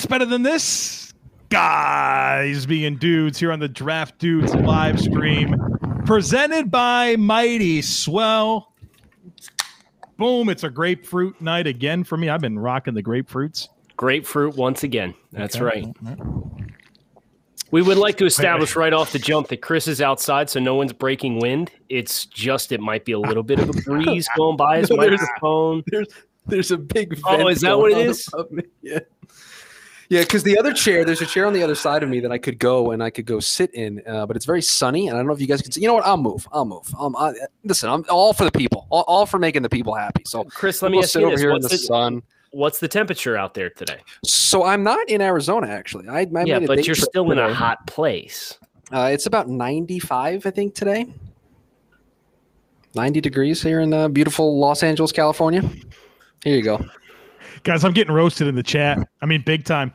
what's better than this? Guys being dudes here on the Draft Dudes live stream, presented by Mighty Swell. Boom, it's a grapefruit night again for me. I've been rocking the grapefruits. Grapefruit once again. That's Okay. right. We would like to establish right off the jump that Chris is outside, so no one's breaking wind. It's just it might be a little bit of a breeze going by his No, there's- microphone. There's there's a big. Oh, is that what it is? on is? above me. Yeah. Yeah, because the other chair, there's a chair on the other side of me that I could go and I could go sit in, uh, but it's very sunny, and I don't know if you guys can see. You know what? I'll move. I'll move. Um, I, listen, I'm all for the people, all, all for making the people happy. So Chris, let me ask sit you over this: here in what's the the, sun. what's the temperature out there today? So I'm not in Arizona actually. I, I yeah, but you're trip still in a today. hot place. Uh, it's about 95, I think, today. 90 degrees here in uh, beautiful Los Angeles, California. Here you go. Guys, I'm getting roasted in the chat. I mean, big time.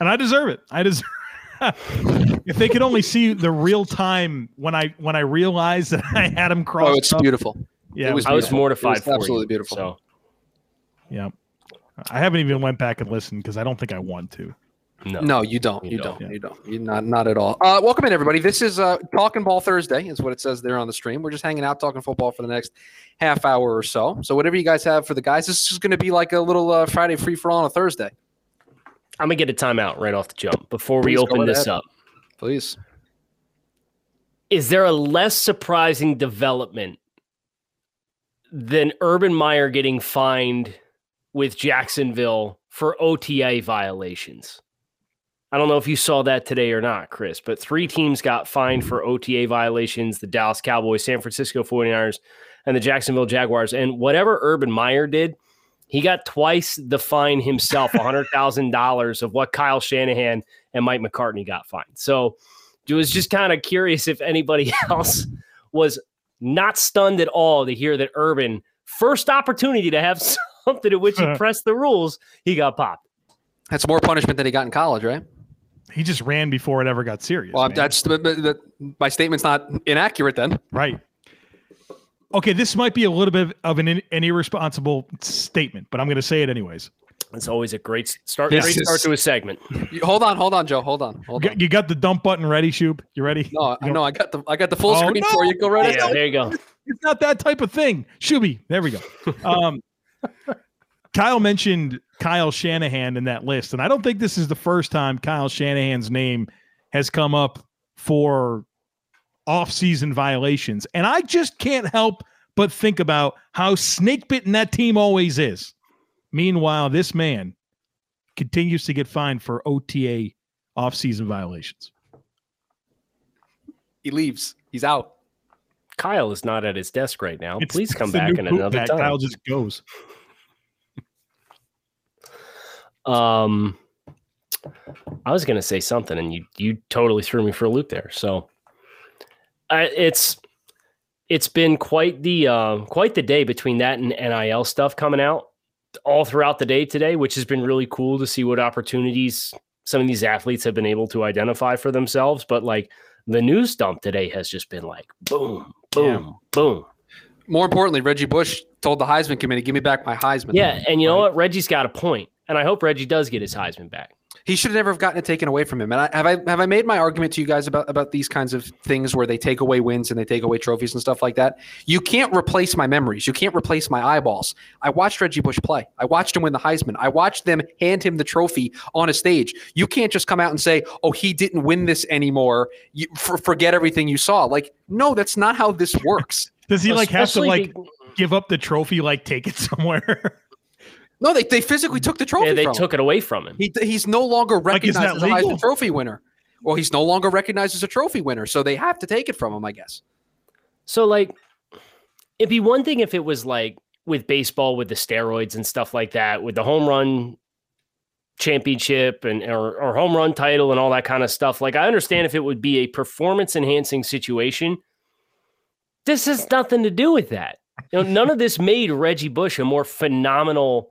And I deserve it. I deserve if they could only see the real time when I when I realized that I had them crossed Oh, it's up. beautiful. Yeah, it was I was beautiful. mortified It was for absolutely you. beautiful. So Yeah. I haven't even went back and listened because I don't think I want to. no, No, you don't. You You, don't. don't. You don't. You not not at all. Uh, welcome in, everybody. This is uh, Talking Ball Thursday, is what it says there on the stream. We're just hanging out talking football for the next half hour or so. So whatever you guys have for the guys, this is going to be like a little uh, Friday free for all on a Thursday. I'm gonna get a timeout right off the jump before we Please go open this ahead. up. Please. Is there a less surprising development than Urban Meyer getting fined with Jacksonville for OTA violations? I don't know if you saw that today or not, Chris, but three teams got fined for OTA violations the Dallas Cowboys, San Francisco 49ers, and the Jacksonville Jaguars. And whatever Urban Meyer did, he got twice the fine himself $100,000 of what Kyle Shanahan and Mike McCarthy got fined. So I was just kind of curious if anybody else was not stunned at all to hear that Urban, first opportunity to have something at which he pressed the rules, he got popped. That's more punishment than he got in college, right? He just ran before it ever got serious. Well, man. that's the, the, the- my statement's not inaccurate then. right. Okay, this might be a little bit of an, an irresponsible statement, but I'm going to say it anyways. It's always a great start. This great start is- to a segment. You- hold on, hold on, Joe. Hold on, You hold got, on. you got the dump button ready, Shoop? You ready? No, I know. I got the I got the full Oh, screen no! for you. Go right Yeah, ahead. there you go. It's not that type of thing. Shuby, there we go. Um, Kyle mentioned Kyle Shanahan in that list, and I don't think this is the first time Kyle Shanahan's name has come up for off-season violations. And I just can't help but think about how snake-bitten that team always is. Meanwhile, this man continues to get fined for OTA off-season violations. He leaves. He's out. Kyle is not at his desk right now. It's- Please come back new in poop another bag. time. Kyle just goes. Um, I was going to say something, and you you totally threw me for a loop there. So, I, it's it's been quite the uh, quite the day between that and NIL stuff coming out all throughout the day today, which has been really cool to see what opportunities some of these athletes have been able to identify for themselves. But like the news dump today has just been like boom, boom, boom. More importantly, Reggie Bush told the Heisman committee, "Give me back my Heisman." Yeah, and you know what? Reggie's got a point, and I hope Reggie does get his Heisman back. He should have never have gotten it taken away from him. And I, have I have I made my argument to you guys about about these kinds of things where they take away wins and they take away trophies and stuff like that. You can't replace my memories. You can't replace my eyeballs. I watched Reggie Bush play. I watched him win the Heisman. I watched them hand him the trophy on a stage. You can't just come out and say, "Oh, he didn't win this anymore." You for, forget everything you saw. Like, no, that's not how this works. Does he like have to like be- give up the trophy, like take it somewhere? No, they, they physically took the trophy. yeah, they from him. took it away from him. He, he's no longer recognized that as a? Heisman Trophy winner. Well, he's no longer recognized as a trophy winner, so they have to take it from him, I guess. So like it'd be one thing if it was like with baseball with the steroids and stuff like that, with the home run championship and or, or home run title and all that kind of stuff. Like I understand if it would be a performance enhancing situation. This has nothing to do with that. You know, none of this made Reggie Bush a more phenomenal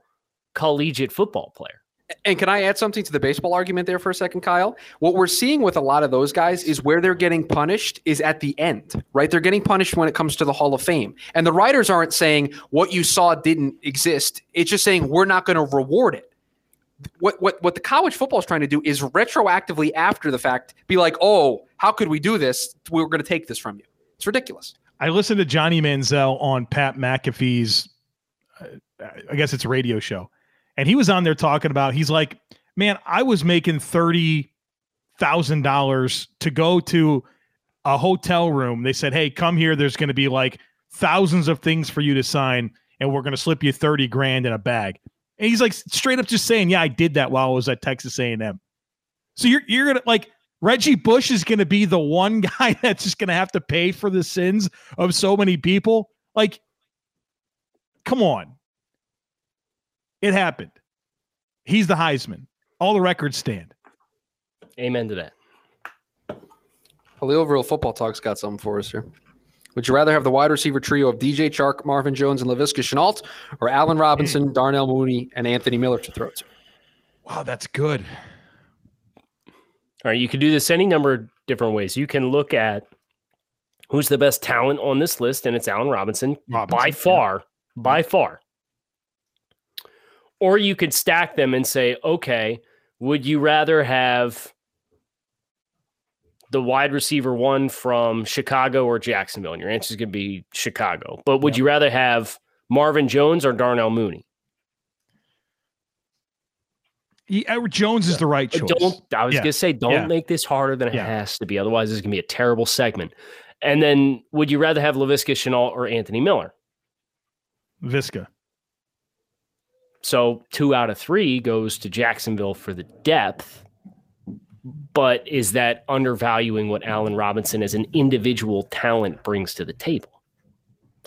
collegiate football player. And can I add something to the baseball argument there for a second, Kyle? What we're seeing with a lot of those guys is where they're getting punished is at the end, right? They're getting punished when it comes to the Hall of Fame. And the writers aren't saying what you saw didn't exist. It's just saying we're not going to reward it. what what what the college football is trying to do is retroactively after the fact be like, oh, how could we do this? We are going to take this from you. It's ridiculous. I listened to Johnny Manziel on Pat McAfee's, uh, I guess it's a radio show, and he was on there talking about. He's like, man, I was making thirty thousand dollars to go to a hotel room. They said, hey, come here. There's going to be like thousands of things for you to sign, and we're going to slip you thirty grand in a bag. And he's like straight up just saying, "Yeah, I did that while I was at Texas A&M." So you're you're gonna like Reggie Bush is gonna be the one guy that's just gonna have to pay for the sins of so many people. Like, come on, it happened. He's the Heisman. All the records stand. Amen to that. Halil Real Football Talk's got something for us here. Would you rather have the wide receiver trio of DJ Chark, Marvin Jones, and Laviska Shenault, or Allen Robinson, mm. Darnell Mooney, and Anthony Miller to throw to? Wow, that's good. All right, you can do this any number of different ways. You can look at who's the best talent on this list, and it's Allen Robinson, Robinson by far, yeah. by far. Or you could stack them and say, okay, would you rather have the wide receiver one from Chicago or Jacksonville? And your answer is going to be Chicago. But would yep. you rather have Marvin Jones or Darnell Mooney? Yeah, uh, Jones is the right choice. Don't, I was yeah. going to say, don't yeah. make this harder than it yeah. has to be. Otherwise, it's going to be a terrible segment. And then, would you rather have Laviska Shenault or Anthony Miller? Visca. So two out of three goes to Jacksonville for the depth but is that undervaluing what Allen Robinson as an individual talent brings to the table?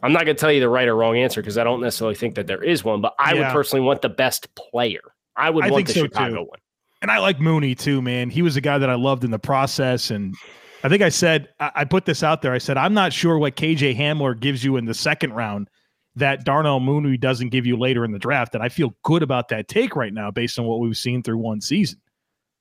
I'm not going to tell you the right or wrong answer because I don't necessarily think that there is one, but I yeah. would personally want the best player. I would I want the so Chicago too. one. And I like Mooney too, man. He was a guy that I loved in the process. And I think I said, I put this out there. I said, I'm not sure what KJ Hamler gives you in the second round that Darnell Mooney doesn't give you later in the draft. And I feel good about that take right now based on what we've seen through one season.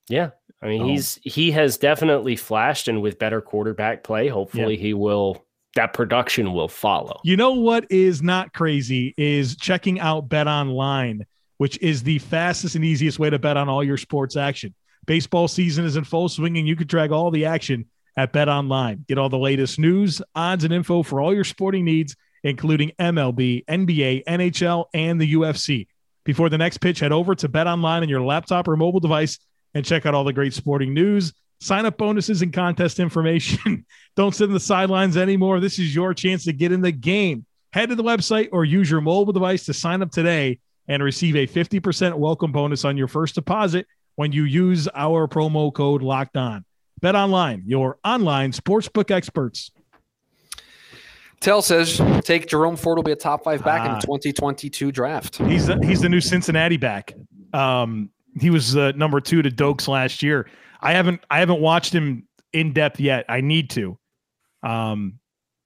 Yeah, I mean, oh. he's he has definitely flashed, and with better quarterback play, hopefully yeah. he will that production will follow. You know what is not crazy is checking out Bet Online, which is the fastest and easiest way to bet on all your sports action. Baseball season is in full swing, and you can track all the action at Bet Online. Get all the latest news, odds, and info for all your sporting needs, including MLB, NBA, NHL, and the UFC. Before the next pitch, head over to Bet Online on your laptop or mobile device and check out all the great sporting news, sign up bonuses, and contest information. Don't sit in the sidelines anymore. This is your chance to get in the game. Head to the website or use your mobile device to sign up today and receive a 50% welcome bonus on your first deposit when you use our promo code locked on. Bet online, your online sportsbook experts. Tell says take Jerome Ford will be a top five back ah, in the 2022 draft. He's the, he's the new Cincinnati back. Um, he was uh, number two to Doaks last year. I haven't I haven't watched him in depth yet. I need to. Um,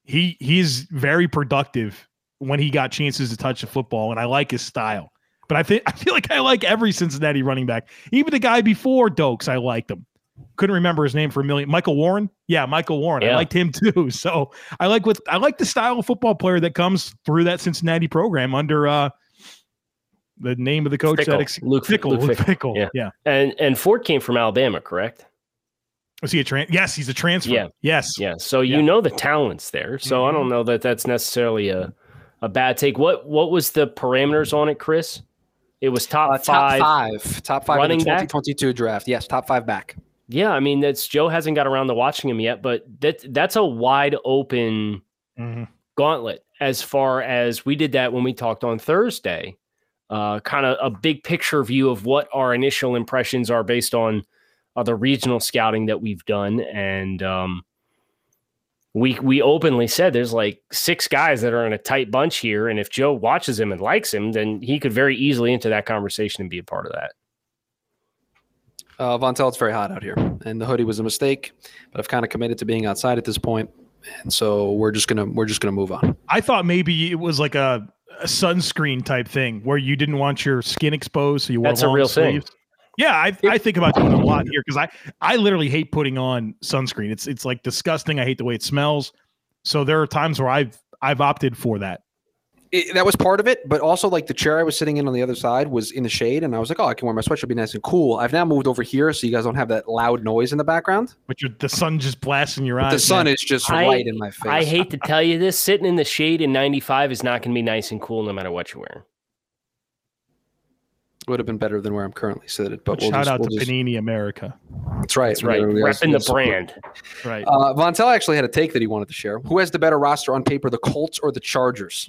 he he's very productive when he got chances to touch the football, and I like his style. But I think I feel like I like every Cincinnati running back, even the guy before Doaks. I liked him. Couldn't remember his name for a million. Michael Warren, yeah, Michael Warren. Yeah. I liked him too. So I like what I like the style of football player that comes through that Cincinnati program under uh, the name of the coach Fickell. that ex- Luke, Fickell, Luke Fickell. Fickell. Yeah. yeah. And and Ford came from Alabama, correct? Was he a trans? Yes, he's a transfer. Yeah. Yes. Yeah. So you yeah. know the talents there. So mm-hmm. I don't mm-hmm. know that that's necessarily a a bad take. What what was the parameters on it, Chris? It was top, uh, top five, five, top five running in the 2022 back? draft. Yes, top five back. Yeah, I mean that's Joe hasn't got around to watching him yet, but that that's a wide open mm-hmm. gauntlet as far as we did that when we talked on Thursday uh, kind of a big picture view of what our initial impressions are based on uh, the regional scouting that we've done. And um, we we openly said there's like six guys that are in a tight bunch here, and if Joe watches him and likes him, then he could very easily enter that conversation and be a part of that. Uh, Vontel, it's very hot out here, and the hoodie was a mistake, but I've kind of committed to being outside at this point, and so we're just gonna we're just gonna move on. I thought maybe it was like a a sunscreen type thing where you didn't want your skin exposed, so you wore That's a real sleeves. thing. Yeah, I, I think about doing a lot here because I I literally hate putting on sunscreen. It's it's like disgusting. I hate the way it smells. So there are times where I've I've opted for that. It, that was part of it, but also like the chair I was sitting in on the other side was in the shade, and I was like, "Oh, I can wear my sweatshirt, it'll be nice and cool." I've now moved over here, so you guys don't have that loud noise in the background. But you're, the sun just blasting your But eyes. the sun man. is just I- right in my face. I hate to tell you this, sitting in the shade in 95 is not going to be nice and cool no matter what you're wearing. Would have been better than where I'm currently seated, but But we'll shout just, out we'll to just- Panini America. That's right. That's right. Yeah, yes, Repping the brand. Right. Uh, Vontel actually had a take that he wanted to share. Who has the better roster on paper, the Colts or the Chargers?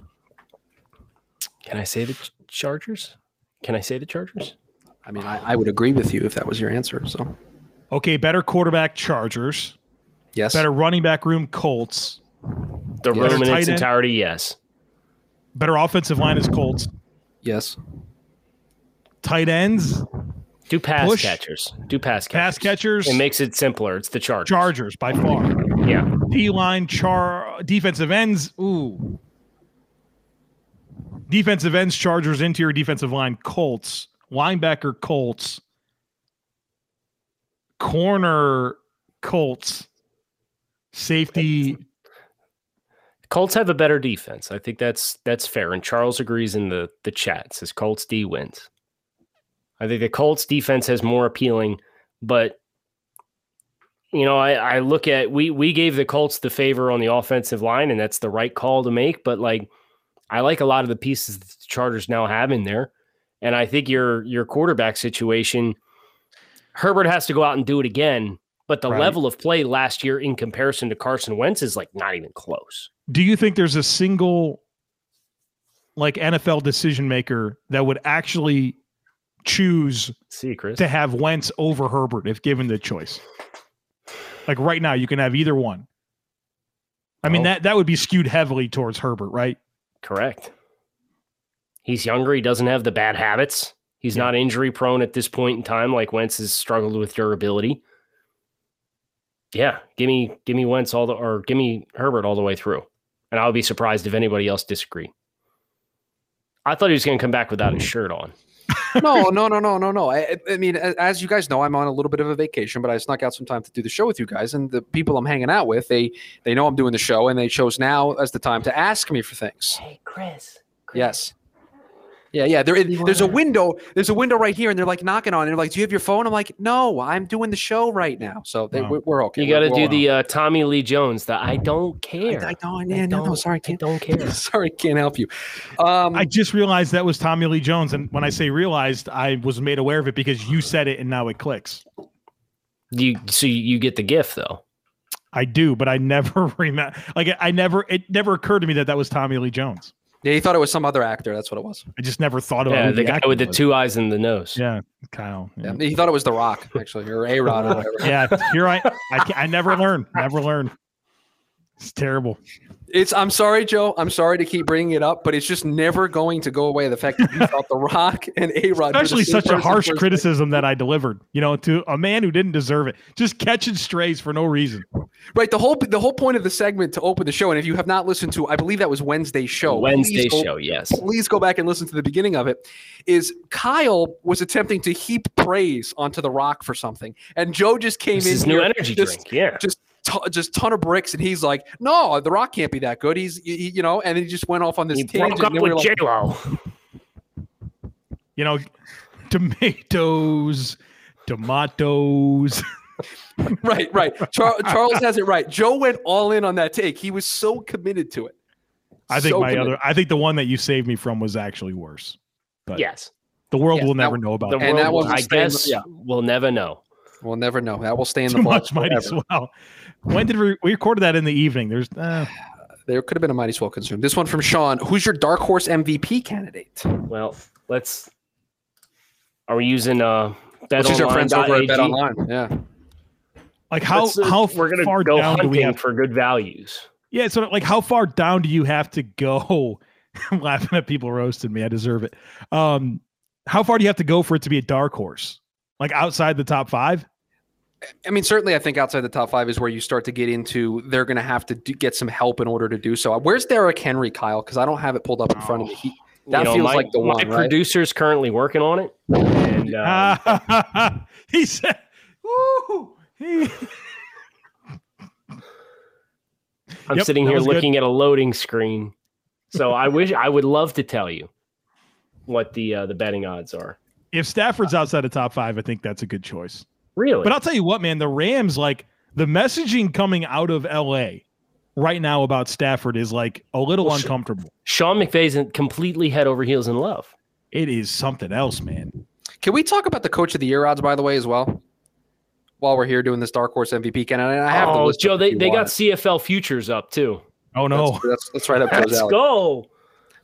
Can I say the Ch- Chargers? Can I say the Chargers? I mean, I, I would agree with you if that was your answer. So, okay, better quarterback Chargers. yes. Better running back room Colts. The Yeah. room in Tight its entirety, yes. Better offensive line is Colts. Yes. Tight ends, Do pass Push. catchers. Do pass catchers. pass catchers, It makes it simpler. It's the Chargers. Chargers by far. Yeah. D line, char defensive ends. Ooh. Defensive ends, Chargers, interior defensive line, Colts, linebacker, Colts, corner, Colts, safety. Colts have a better defense. I think that's that's fair. And Charles agrees in the the chat. Says Colts D wins. I think the Colts defense has more appealing, but you know, I, I look at we we gave the Colts the favor on the offensive line, and that's the right call to make. But like, I like a lot of the pieces that the Chargers now have in there, and I think your your quarterback situation, Herbert has to go out and do it again. But the Right. level of play last year in comparison to Carson Wentz is like not even close. Do you think there's a single like NFL decision maker that would actually choose See, Chris. to have Wentz over Herbert if given the choice? Like right now, you can have either one. I mean that that would be skewed heavily towards Herbert, right? Correct. He's younger. He doesn't have the bad habits. He's Yeah. not injury prone at this point in time, like Wentz has struggled with durability. Yeah, give me give me Wentz all the or give me Herbert all the way through, and I'll be surprised if anybody else disagree. I thought he was going to come back without his shirt on. No, no, no, no, no, no. I, I mean, as you guys know, I'm on a little bit of a vacation, but I snuck out some time to do the show with you guys. And the people I'm hanging out with, they they know I'm doing the show, and they chose now as the time to ask me for things. Hey, Chris. Yes. Yeah, yeah. There, there's a window. There's a window right here, and they're like knocking on it. They're like, "Do you have your phone?" I'm like, "No, I'm doing the show right now." So they, Wow. we're, we're okay. You got to do the uh, Tommy Lee Jones. The I don't care. I, I don't. I Yeah, no, no, don't- sorry, I can't. don't care. Sorry, can't help you. Um, I just realized that was Tommy Lee Jones, and when I say realized, I was made aware of it because you said it, and now it clicks. You so you- you get the gift though. I do, but I never remember. Like I never, it never occurred to me that that was Tommy Lee Jones. Yeah, he thought it was some other actor. That's what it was. I just never thought about Yeah, who the guy with the was. two eyes and the nose. Yeah, Kyle. Yeah. Yeah, he thought it was The Rock, actually, or A Rod, or whatever. yeah. Here I, I, can't- I never learn, never learn. It's terrible. It's. I'm sorry, Joe. I'm sorry to keep bringing it up, but it's just never going to go away. The fact that you thought The Rock and A Rod, Especially such a harsh criticism that I delivered. You know, to a man who didn't deserve it, just catching strays for no reason. Right. The whole the whole point of the segment to open the show, and if you have not listened to, I believe that was Wednesday's show. Wednesday go- show, yes. Please go back and listen to the beginning of it. Is Kyle was attempting to heap praise onto The Rock for something, and Joe just came This in is new energy just- drink. Yeah. just t- just ton of bricks, and he's like, "No, The Rock can't be that good." He's he, he- you know, and then he just went off on this He tangent. broke up and we were with like, J Lo. You know, tomatoes, tomatoes. right, right. Char- Charles has it right. Joe went all in on that take. He was so committed to it. I think So my committed. other, I think the one that you saved me from was actually worse. But Yes. the world Yes, will that- never know about The it. And that was I statement- guess, yeah. we'll never know. We'll never know. That will stay in the Too vault much mighty forever. swell. When did we, we recorded that in the evening? There's uh, There could have been a mighty swell consumed. This one from Sean. Who's your dark horse MVP candidate? Well, let's. Are we using uh, Which is our friends over at Bet Online. Yeah. like how Let's, uh, how we're gonna far go down do we hunting have? for good values? Yeah, so like how far down do you have to go? I'm laughing at people roasting me. I deserve it. Um, how far do you have to go for it to be a dark horse? Like outside the top five? I mean, certainly, I think outside the top five is where you start to get into. They're going to have to do, get some help in order to do so. Where's Derrick Henry, Kyle? Because I don't have it pulled up in front of me. He, that You know, feels my, like the one. my one, right? producer's currently working on it, and uh, he said, "Woo!" He, I'm Yep, sitting here was good. looking at a loading screen. So I wish I would love to tell you what the uh, the betting odds are. If Stafford's outside the top five, I think that's a good choice. Really? But I'll tell you what, man, the Rams, like the messaging coming out of LA right now about Stafford is like a little Well, uncomfortable. Sean McVay's completely head over heels in love. It is something else, man. Can we talk about the coach of the year odds, by the way, as well? While we're here doing this dark horse MVP, can I, I have the oh, list. Joe, they, they got. CFL futures up too. Oh no. That's, that's, that's right up Joe's Let's go.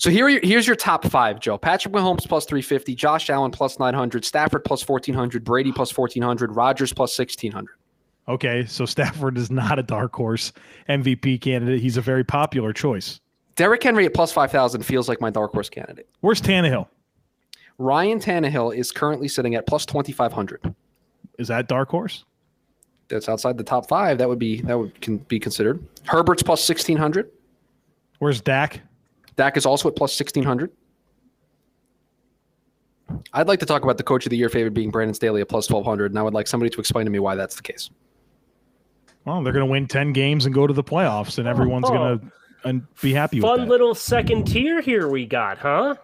So here, here's your top five, Joe. Patrick Mahomes plus 350, Josh Allen plus 900, Stafford plus 1400, Brady plus 1400, Rodgers plus 1600. Okay, so Stafford is not a dark horse MVP candidate. He's a very popular choice. Derrick Henry at plus 5,000 feels like my dark horse candidate. Where's Tannehill? Ryan Tannehill is currently sitting at plus 2,500. Is that dark horse? That's outside the top five. That would be that would can be considered. Herbert's plus 1,600. Where's Dak? Dak is also at plus 1,600. I'd like to talk about the coach of the year favorite being Brandon Staley at plus 1,200, and I would like somebody to explain to me why that's the case. Well, they're going to win 10 games and go to the playoffs, and everyone's going to oh. and be happy with Fun that. little second tier here we got, huh?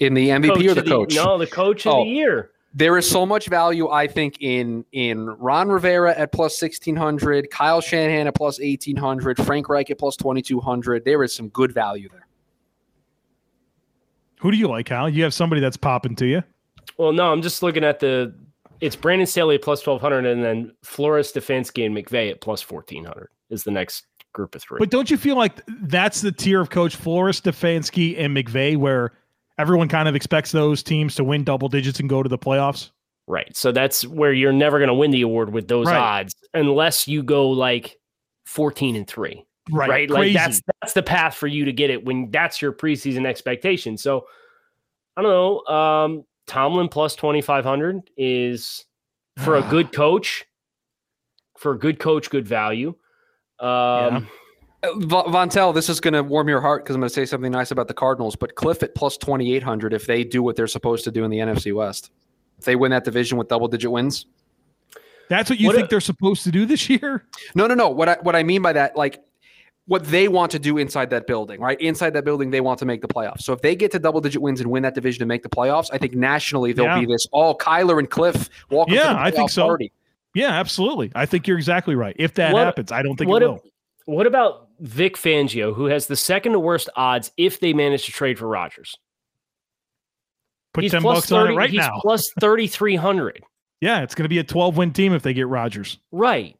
In the MVP or of the coach? No, the coach of Oh. the year. there is so much value, I think, in in Ron Rivera at plus sixteen hundred, Kyle Shanahan at plus eighteen hundred, Frank Reich at plus twenty two hundred. There is some good value there. Who do you like, Kyle? You have somebody that's popping to you. Well, no, I'm just looking at the. It's Brandon Staley at plus 1200, and then Flores, Stefanski, and McVay at plus 1400 is the next group of three. But don't you feel like that's the tier of coach Flores, Stefanski, and McVay where everyone kind of expects those teams to win double digits and go to the playoffs? right. So that's where you're never going to win the award with those Right. odds unless you go like 14 and three. Right? Like Crazy. that's that's the path for you to get it when that's your preseason expectation. So I don't know. Um, Tomlin plus twenty five hundred is for a good coach. For a good coach, good value. Um, Uh, Va- Vontel, this is going to warm your heart because I'm going to say something nice about the Cardinals. But Kliff at plus twenty eight hundred if they do what they're supposed to do in the NFC West. If they win that division with double digit wins. That's what you What think a- they're supposed to do this year? No, no, no. What I what I mean by that, like what they want to do inside that building, right? Inside that building, they want to make the playoffs. So if they get to double digit wins and win that division to make the playoffs, I think nationally there'll Yeah. be this all Kyler and Kliff walking. Yeah, to the I think so. Party. Yeah, absolutely. I think you're exactly right. If that What- happens, I don't think what it a- will. what about Vic Fangio, who has the second to worst odds if they manage to trade for Rodgers? Put he's 10 plus bucks on it right he's now. plus thirty three hundred. yeah, it's going to be a 12 win team if they get Rodgers. Right.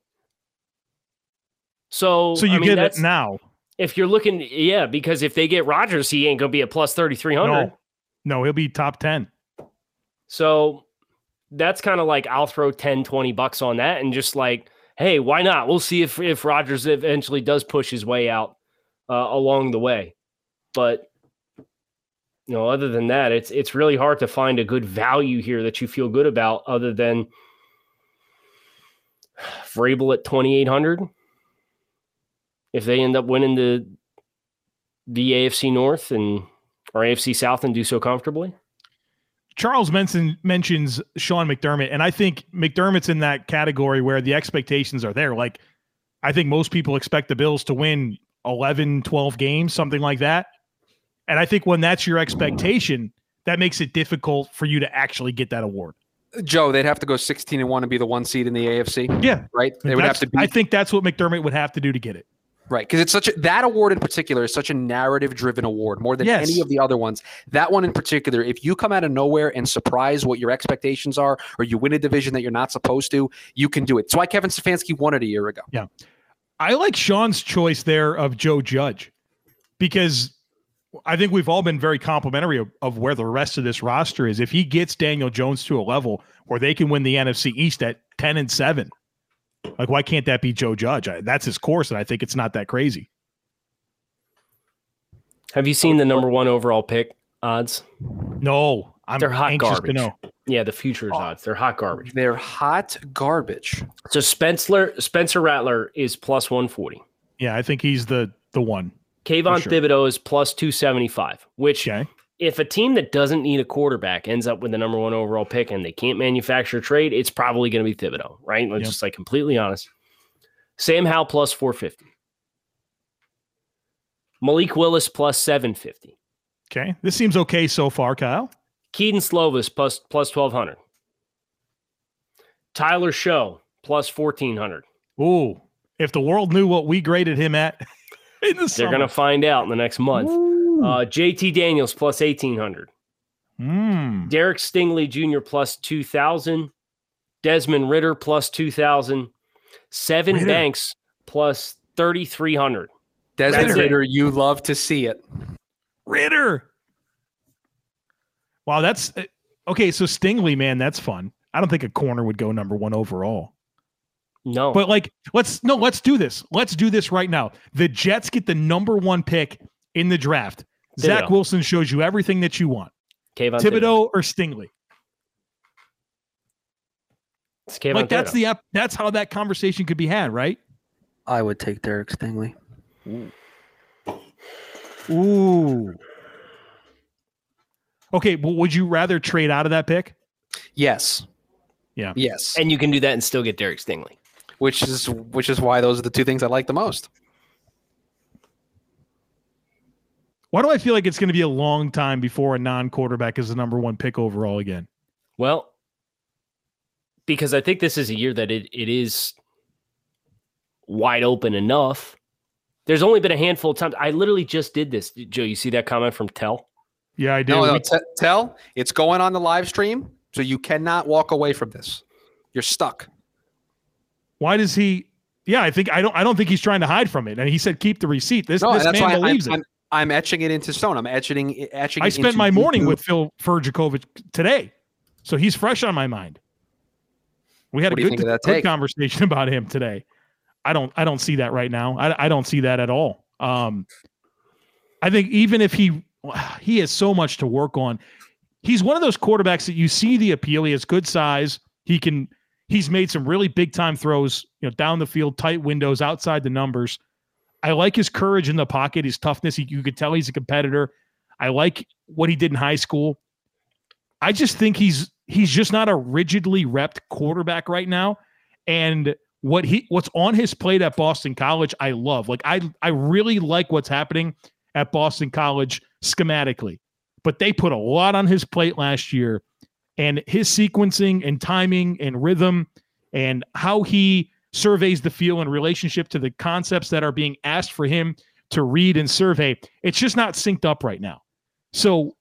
So So you I mean, get it now. If you're looking, yeah, because if they get Rodgers, he ain't gonna be a plus thirty three hundred. No, no, he'll be top 10. So that's kind of like I'll throw 10, 20 bucks on that and just like, hey, why not? We'll see if if Rodgers eventually does push his way out uh, along the way. But you know, other than that, it's it's really hard to find a good value here that you feel good about, other than Vrabel at twenty eight hundred. If they end up winning the the AFC North and or AFC South and do so comfortably. Charles mention, mentions Sean McDermott, and I think McDermott's in that category where the expectations are there. Like, I think most people expect the Bills to win 11, 12 games, something like that. And I think when that's your expectation, that makes it difficult for you to actually get that award. Joe, they'd have to go 16 and 1 and be the one seed in the AFC, Yeah. right? They would have to be I think that's what McDermott would have to do to get it. Right because it's such a that award in particular is such a narrative driven award more than Yes. any of the other ones. That one in particular, if you come out of nowhere and surprise what your expectations are, or you win a division that you're not supposed to, you can do it. That's why Kevin Stefanski won it a year ago. Yeah, I like Sean's choice there of Joe Judge because I think we've all been very complimentary of, of where the rest of this roster is. If he gets Daniel Jones to a level where they can win the NFC East at 10 and 7, like why can't that be Joe Judge? I, that's his course, and I think it's not that crazy. Have you seen the number one overall pick odds? No, I'm They're hot anxious garbage. to know. Yeah, the futures Oh. odds. They're hot garbage. They're hot garbage. So Spencer Spencer Rattler is plus 140. Yeah, I think he's the the one. Kayvon sure. Thibodeaux is plus 275, which Okay. If a team that doesn't need a quarterback ends up with the number one overall pick and they can't manufacture a trade, it's probably going to be Thibodeaux, right? Let's Yep. just like completely honest. Sam Howell plus 450. Malik Willis plus 750. Okay. This seems okay so far, Kyle. Kedon Slovis plus plus 1200. Tyler Shough plus 1400. Ooh. If the world knew what we graded him at in the They're going to find out in the next month. Ooh. Uh, JT Daniels plus 1800. Mm. Derek Stingley Jr. plus 2000. Desmond Ridder plus 2000. Seven Ridder. Banks plus 3300. Desmond That's it. Ridder, you love to see it. Ridder. Wow, that's uh, okay. So Stingley, man, that's fun. I don't think a corner would go number one overall. No. But like, let's no, let's do this. Let's do this right now. The Jets get the number one pick in the draft. Zach Wilson shows you everything that you want. Kayvon Thibodeaux or Stingley. It's Kayvon like that's the that's how that conversation could be had, right? I would take Derek Stingley. Ooh. Okay, well, would you rather trade out of that pick? Yes. Yeah. Yes. and you can do that and still get Derek Stingley. which is which is why those are the two things I like the most. Why do I feel like it's going to be a long time before a non-quarterback is the number one pick overall again? Well, because I think this is a year that it, it is wide open enough. There's only been a handful of times. I literally just did this. Joe, you see that comment from Tell? Yeah, I do. No, no, We- t- tell it's going on the live stream, so you cannot walk away from this. You're stuck. Why does he? Yeah, I think I don't. I don't think he's trying to hide from it. And he said, "Keep the receipt." This, No, this man why believes I'm, it. I'm etching it into stone. I'm etching etching. I spent my morning YouTube. with Phil Jurkovec today, so he's fresh on my mind. We had What a good, think of that good take? conversation about him today. I don't. I don't see that right now. I, I don't see that at all. Um, I think even if he he has so much to work on, he's one of those quarterbacks that you see the appeal. He has good size. He can. He's made some really big time throws, you know, down the field, tight windows, outside the numbers. I like his courage in the pocket, his toughness. He, you could tell he's a competitor. I like what he did in high school. I just think he's he's just not a rigidly repped quarterback right now. And what he what's on his plate at Boston College, I love. Like I I really like what's happening at Boston College schematically. But they put a lot on his plate last year and his sequencing and timing and rhythm and how he surveys the field in relationship to the concepts that are being asked for him to read and survey, it's just not synced up right now. So,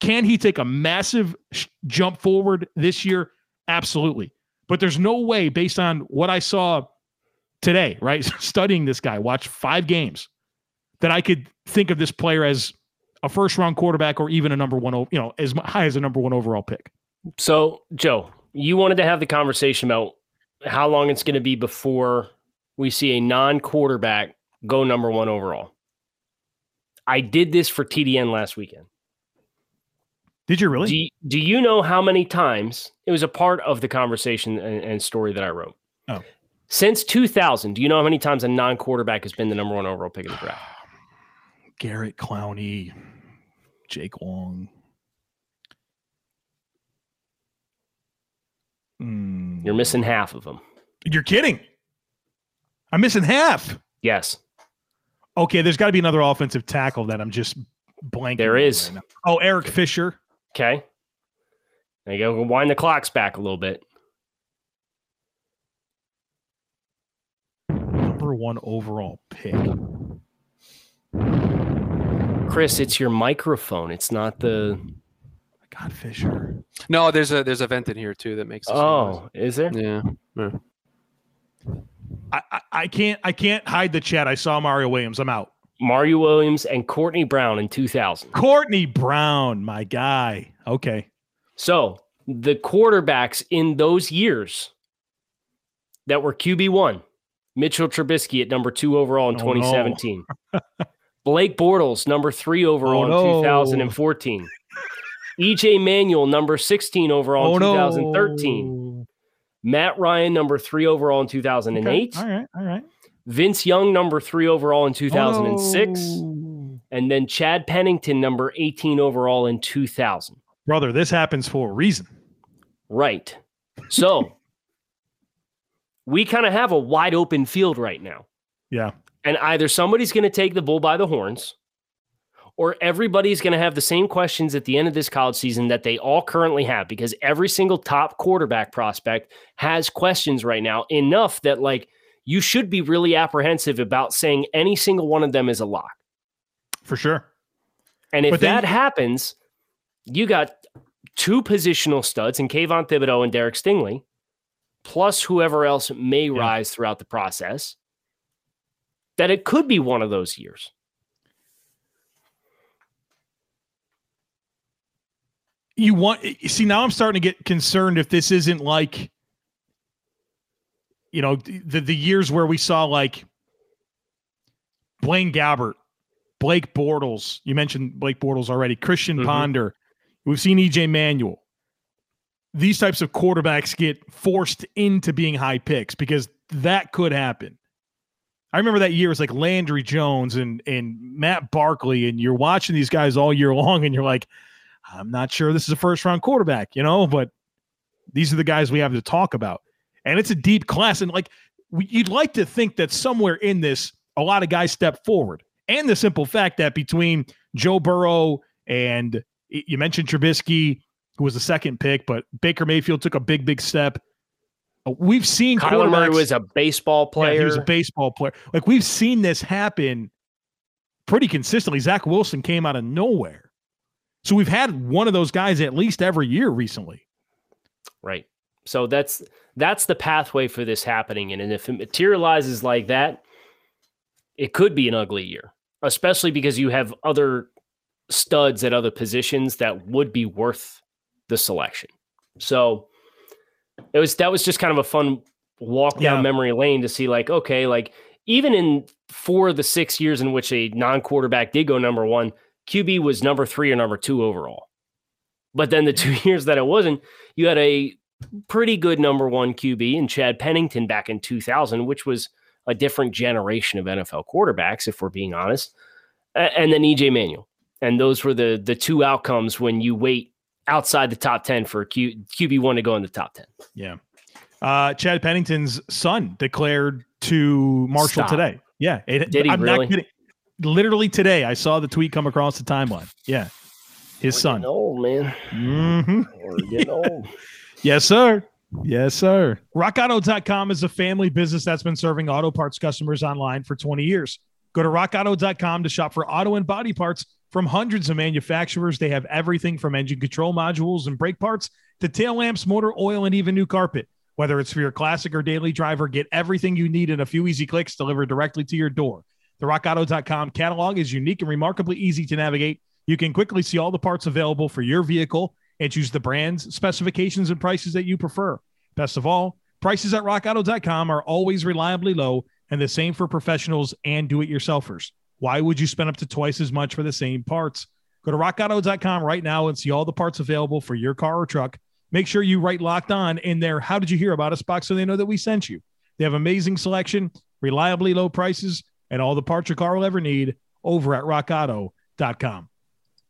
can he take a massive sh- jump forward this year? Absolutely. But there's no way, based on what I saw today, right? Studying this guy, watch five games, that I could think of this player as a first round quarterback or even a number one, you know, as high as a number one overall pick. So, Joe, you wanted to have the conversation about how long it's going to be before we see a non quarterback go number one overall. I did this for TDN last weekend. Did you really? Do you, do you know how many times it was a part of the conversation and, and story that I wrote? Oh. Since 2000, do you know how many times a non quarterback has been the number one overall pick of the draft? Garrett Clowney, Jake Long. Hmm. You're missing half of them. You're kidding. I'm missing half. Yes, Okay, there's got to be another offensive tackle that I'm just blanking. There is. right oh, Eric Fisher. Okay. There you go. Wind the clocks back a little bit. Number one overall pick. Chris, it's your microphone. It's not the. God, Fisher. No, there's a there's a vent in here too that makes. the same Oh, is there? noise. yeah. I, I, I can't I can't hide the chat. I saw Mario Williams. I'm out. Mario Williams and Courtney Brown in 2000. Courtney Brown, my guy. Okay. So the quarterbacks in those years that were QB1, Mitchell Trubisky at number two overall in Oh, no. 2017. Blake Bortles, number three overall Oh, no. in 2014. EJ Manuel, number 16 overall oh in no. 2013. Matt Ryan, number three overall in 2008. Okay, All right. All right. Vince Young, number three overall in Oh, 2006. no. And then Chad Pennington, number 18 overall in 2000. Brother, this happens for a reason. Right. So we kind of have a wide open field right now. Yeah. And either somebody's going to take the bull by the horns, or everybody's going to have the same questions at the end of this college season that they all currently have because every single top quarterback prospect has questions right now enough that like you should be really apprehensive about saying any single one of them is a lock. For sure. And if then- that happens, you got two positional studs in Kayvon Thibodeaux and Derek Stingley, plus whoever else may Yeah. rise throughout the process, that it could be one of those years. You want see now i'm starting to get concerned if this isn't like you know the the years where we saw like Blaine Gabbert, Blake Bortles. You mentioned Blake Bortles already. Christian Mhm. Ponder. We've seen EJ Manuel. These types of quarterbacks get forced into being high picks because that could happen. I remember that year was like Landry Jones and and Matt Barkley, and you're watching these guys all year long, and you're like, I'm not sure this is a first round quarterback, you know, but these are the guys we have to talk about. And it's a deep class. And like, we, you'd like to think that somewhere in this, a lot of guys step forward. And the simple fact that between Joe Burrow and you mentioned Trubisky, who was the second pick, but Baker Mayfield took a big, big step. Uh, We've seen Kyler Murray was a baseball player. yeah, he was a baseball player. Like we've seen this happen pretty consistently. Zach Wilson came out of nowhere. So we've had one of those guys at least every year recently. Right. So that's that's the pathway for this happening. And, and if it materializes like that, it could be an ugly year, especially because you have other studs at other positions that would be worth the selection. So it was that was just kind of a fun walk down Yeah. memory lane to see like, okay, like even in four of the six years in which a non-quarterback did go number one, QB was number three or number two overall. But then the two years that it wasn't, you had a pretty good number one QB in Chad Pennington back in 2000, which was a different generation of NFL quarterbacks, if we're being honest, and then EJ Manuel. And those were the the two outcomes when you wait outside the top 10 for Q, QB1 to go in the top 10. Yeah. Uh, Chad Pennington's son declared to Marshall Stop. today. Yeah. It, Did he I'm really? not kidding. Literally today, I saw the tweet come across the timeline. Yeah. His We're son. getting old, man. hmm We're getting old. Yes, sir. Yes, sir. RockAuto.com is a family business that's been serving auto parts customers online for 20 years. Go to rockauto.com to shop for auto and body parts from hundreds of manufacturers. They have everything from engine control modules and brake parts to tail lamps, motor oil, and even new carpet. Whether it's for your classic or daily driver, get everything you need in a few easy clicks delivered directly to your door. The rockauto.com catalog is unique and remarkably easy to navigate. You can quickly see all the parts available for your vehicle and choose the brands, specifications, and prices that you prefer. Best of all, prices at rockauto.com are always reliably low and the same for professionals and do it yourselfers. Why would you spend up to twice as much for the same parts? Go to rockauto.com right now and see all the parts available for your car or truck. Make sure you write locked on in there. How did you hear about us box so they know that we sent you? They have amazing selection, reliably low prices, and all the parts your car will ever need over at rockauto.com.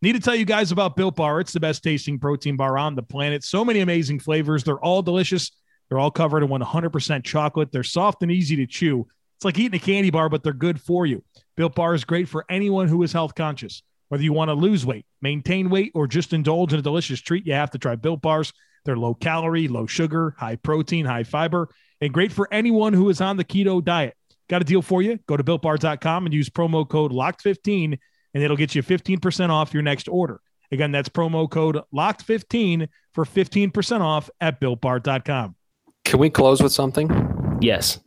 Need to tell you guys about Built Bar. It's the best tasting protein bar on the planet. So many amazing flavors. They're all delicious. They're all covered in 100% chocolate. They're soft and easy to chew. It's like eating a candy bar, but they're good for you. Built Bar is great for anyone who is health conscious. Whether you want to lose weight, maintain weight, or just indulge in a delicious treat, you have to try Built Bars. They're low calorie, low sugar, high protein, high fiber, and great for anyone who is on the keto diet. Got a deal for you? Go to builtbar.com and use promo code LOCKED15 and it'll get you 15% off your next order. Again, that's promo code LOCKED15 for 15% off at builtbar.com. Can we close with something? Yes.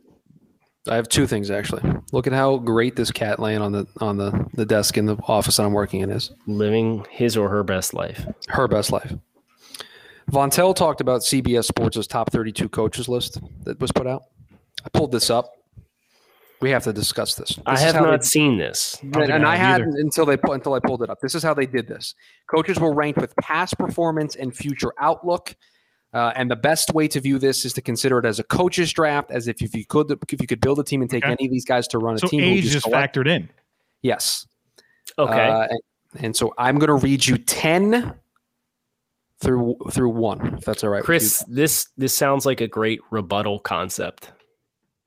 I have two things actually. Look at how great this cat laying on the on the, the desk in the office that I'm working in is. Living his or her best life. Her best life. Vontel talked about CBS Sports' top 32 coaches list that was put out. I pulled this up. We have to discuss this. I This is have how they- not seen this. don't and I I hadn't until they pu- until I pulled it up. This is how they did this. Coaches were ranked with past performance and future outlook. Uh, and the best way to view this is to consider it as a coaches draft, as if, if you could if you could build a team and take Okay. any of these guys to run a So team. who age just is select- factored in. Yes. Okay. Uh, and, and so I'm going to read you ten through through one, if that's all right. with Chris, this this sounds like a great rebuttal concept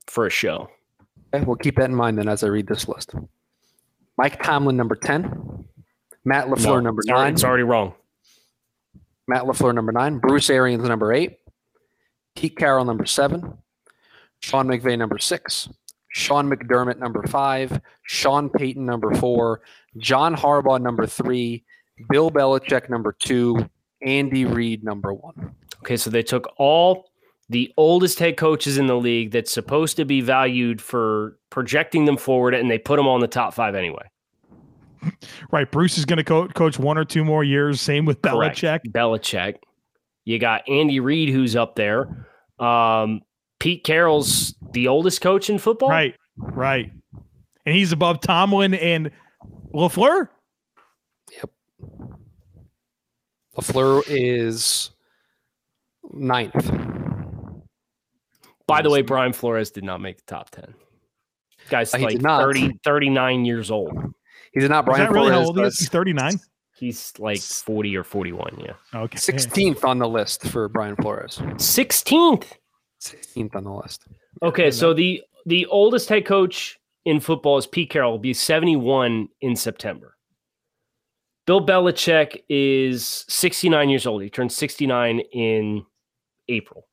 for a show. Okay, we'll keep that in mind then as I read this list. Mike Tomlin, number 10. Matt LaFleur, No, number it's nine. It's already wrong. Matt LaFleur, number nine. Bruce Arians, number eight. Pete Carroll, number seven. Sean McVay, number six. Sean McDermott, number five. Sean Payton, number four. John Harbaugh, number three. Bill Belichick, number two. Andy Reid, number one. Okay, so they took all the oldest head coaches in the league that's supposed to be valued for projecting them forward, and they put them on the top five anyway. Right. Bruce is going to co- coach one or two more years. Same with Correct. Belichick. Belichick. You got Andy Reid, who's up there. Um, Pete Carroll's the oldest coach in football. Right. Right. And he's above Tomlin and LaFleur. Yep. LaFleur is ninth. By the way, Brian Flores did not make the top 10. Guy's Uh, like did 30, 39 years old. He's not Is Brian that really how Flores. old he is? He's 39. He's like 40 or 41. Yeah. Okay. 16th on the list for Brian Flores. 16th. 16th on the list. Okay. So the, the oldest head coach in football is Pete Carroll, will be 71 in September. Bill Belichick is 69 years old. He turned 69 in April.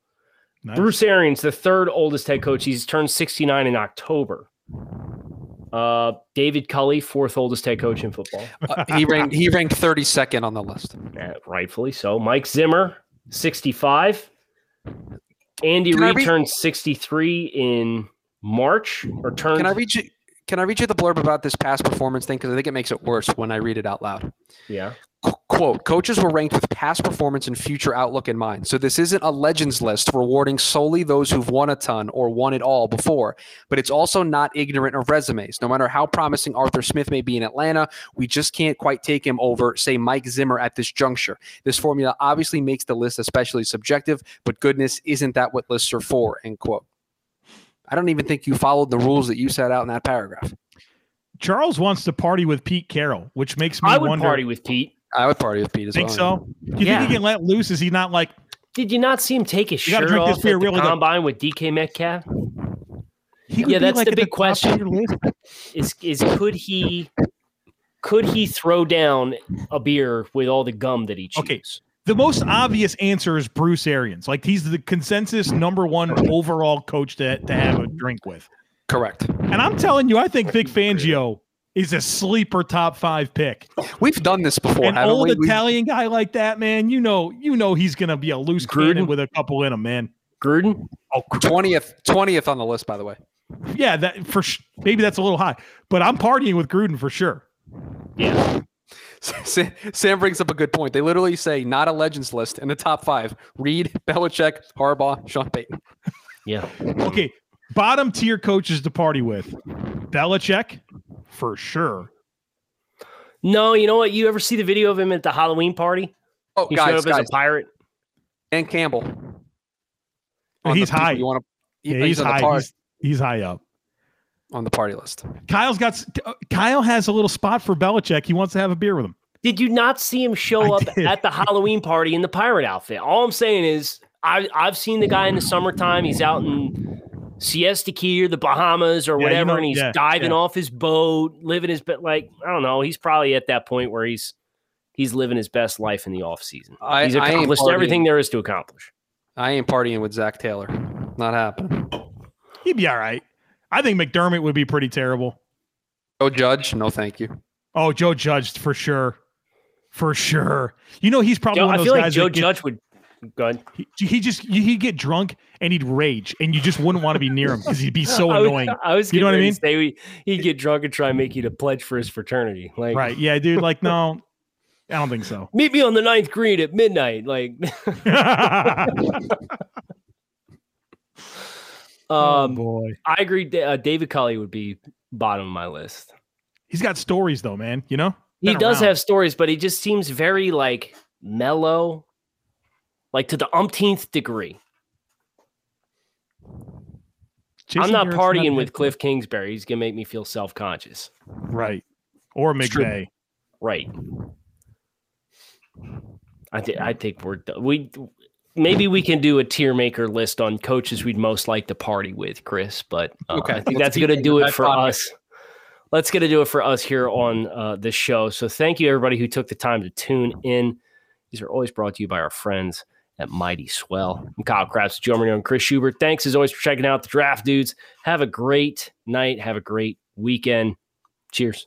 Nice. Bruce Arians, the third oldest head coach, he's turned 69 in October. Uh, David Culley, fourth oldest head coach in football, Uh, he ranked he ranked 32nd on the list. Uh, rightfully so. Mike Zimmer, 65. Andy Can Reid read- turned 63 in March, or turned. Can I read you? Can I read you the blurb about this past performance thing? Because I think it makes it worse when I read it out loud. Yeah. Qu- Quote: Coaches were ranked with past performance and future outlook in mind. So this isn't a legends list rewarding solely those who've won a ton or won it all before, but it's also not ignorant of resumes. No matter how promising Arthur Smith may be in Atlanta, we just can't quite take him over, say Mike Zimmer at this juncture. This formula obviously makes the list especially subjective, but goodness, isn't that what lists are for? End quote. I don't even think you followed the rules that you set out in that paragraph. Charles wants to party with Pete Carroll, which makes me I would wonder. party with Pete. I would party with Pete as Think well. so? Do you Yeah. think he can let loose? Is he not like Did you not see him take his You gotta shirt drink this off beer at the really good. combine with DK Metcalf? Yeah, that's like, the big top of question. Is is could he could he throw down a beer with all the gum that he chews? Okay. The most obvious answer is Bruce Arians. Like he's the consensus number one overall coach to, to have a drink with. Correct. And I'm telling you, I think Vic Fangio is a sleeper top five pick. We've done this before, An old we? We- Italian guy like that, man, you know, you know he's gonna be a loose Gruden? cannon with a couple in him, man. Gruden? Oh, 20th 20th on the list by the way yeah, that for sh- maybe that's a little high, but I'm partying with Gruden for sure. Yeah. Sam, Sam brings up a good point they literally say not a legends list in the top five Reid Belichick Harbaugh Sean Payton Yeah. Okay, bottom tier coaches to party with, Belichick for sure. No, you know what? You ever see the video of him at the Halloween party? oh He showed guys as guys a pirate. Dan Campbell On He's high. you want to Yeah, he's, on the high. He's, he's high up. on the party list Kyle's got Kyle has a little spot for Belichick. He wants to have a beer with him. Did you not see him show I up did. at the Halloween party in the pirate outfit? All I'm saying is I I've seen the guy in the summertime. He's out in Siesta Key or the Bahamas or Yeah, you whatever, know- and he's yeah, diving yeah. off his boat, living his best. Like I don't know, he's probably at that point where he's he's living his best life in the off season. I, He's accomplished partying- everything there is to accomplish. I ain't partying with Zac Taylor not happening He'd be all right. I think McDermott would be pretty terrible. Joe Judge no thank you Oh, Joe Judge for sure, for sure. You know he's probably Joe, one I feel those like. Joe that get- Judge would. Ahead. he, he just he'd get drunk and he'd rage, and you just wouldn't want to be near him because he'd be so I was- annoying. I was, You know what I mean? Say he'd get drunk and try and make you to pledge for his fraternity. Like, Right? Yeah, dude. Like, no, I don't think so. meet me on the ninth green at midnight. Like, oh um, boy, I agree. Uh, David Culley would be bottom of my list. he's got stories though, man. You know, He does around. have stories, but he just seems very like mellow, like to the umpteenth degree. Jason I'm not Garrett's partying not with Kliff Kingsbury. He's gonna make me feel self conscious. Right. Or McVay. Right. I think I think we're we maybe we can do a tier maker list on coaches we'd most like to party with, Chris. But uh, okay. I think Let's that's gonna do it for us. Here. That's gonna do it for us here on uh, this show. So thank you everybody who took the time to tune in. These are always brought to you by our friends at Mighty Swell. I'm Kyle Crabbs, Joe Marino, and Chris Schubert. Thanks as always for checking out the draft, dudes. Have a great night. Have a great weekend. Cheers.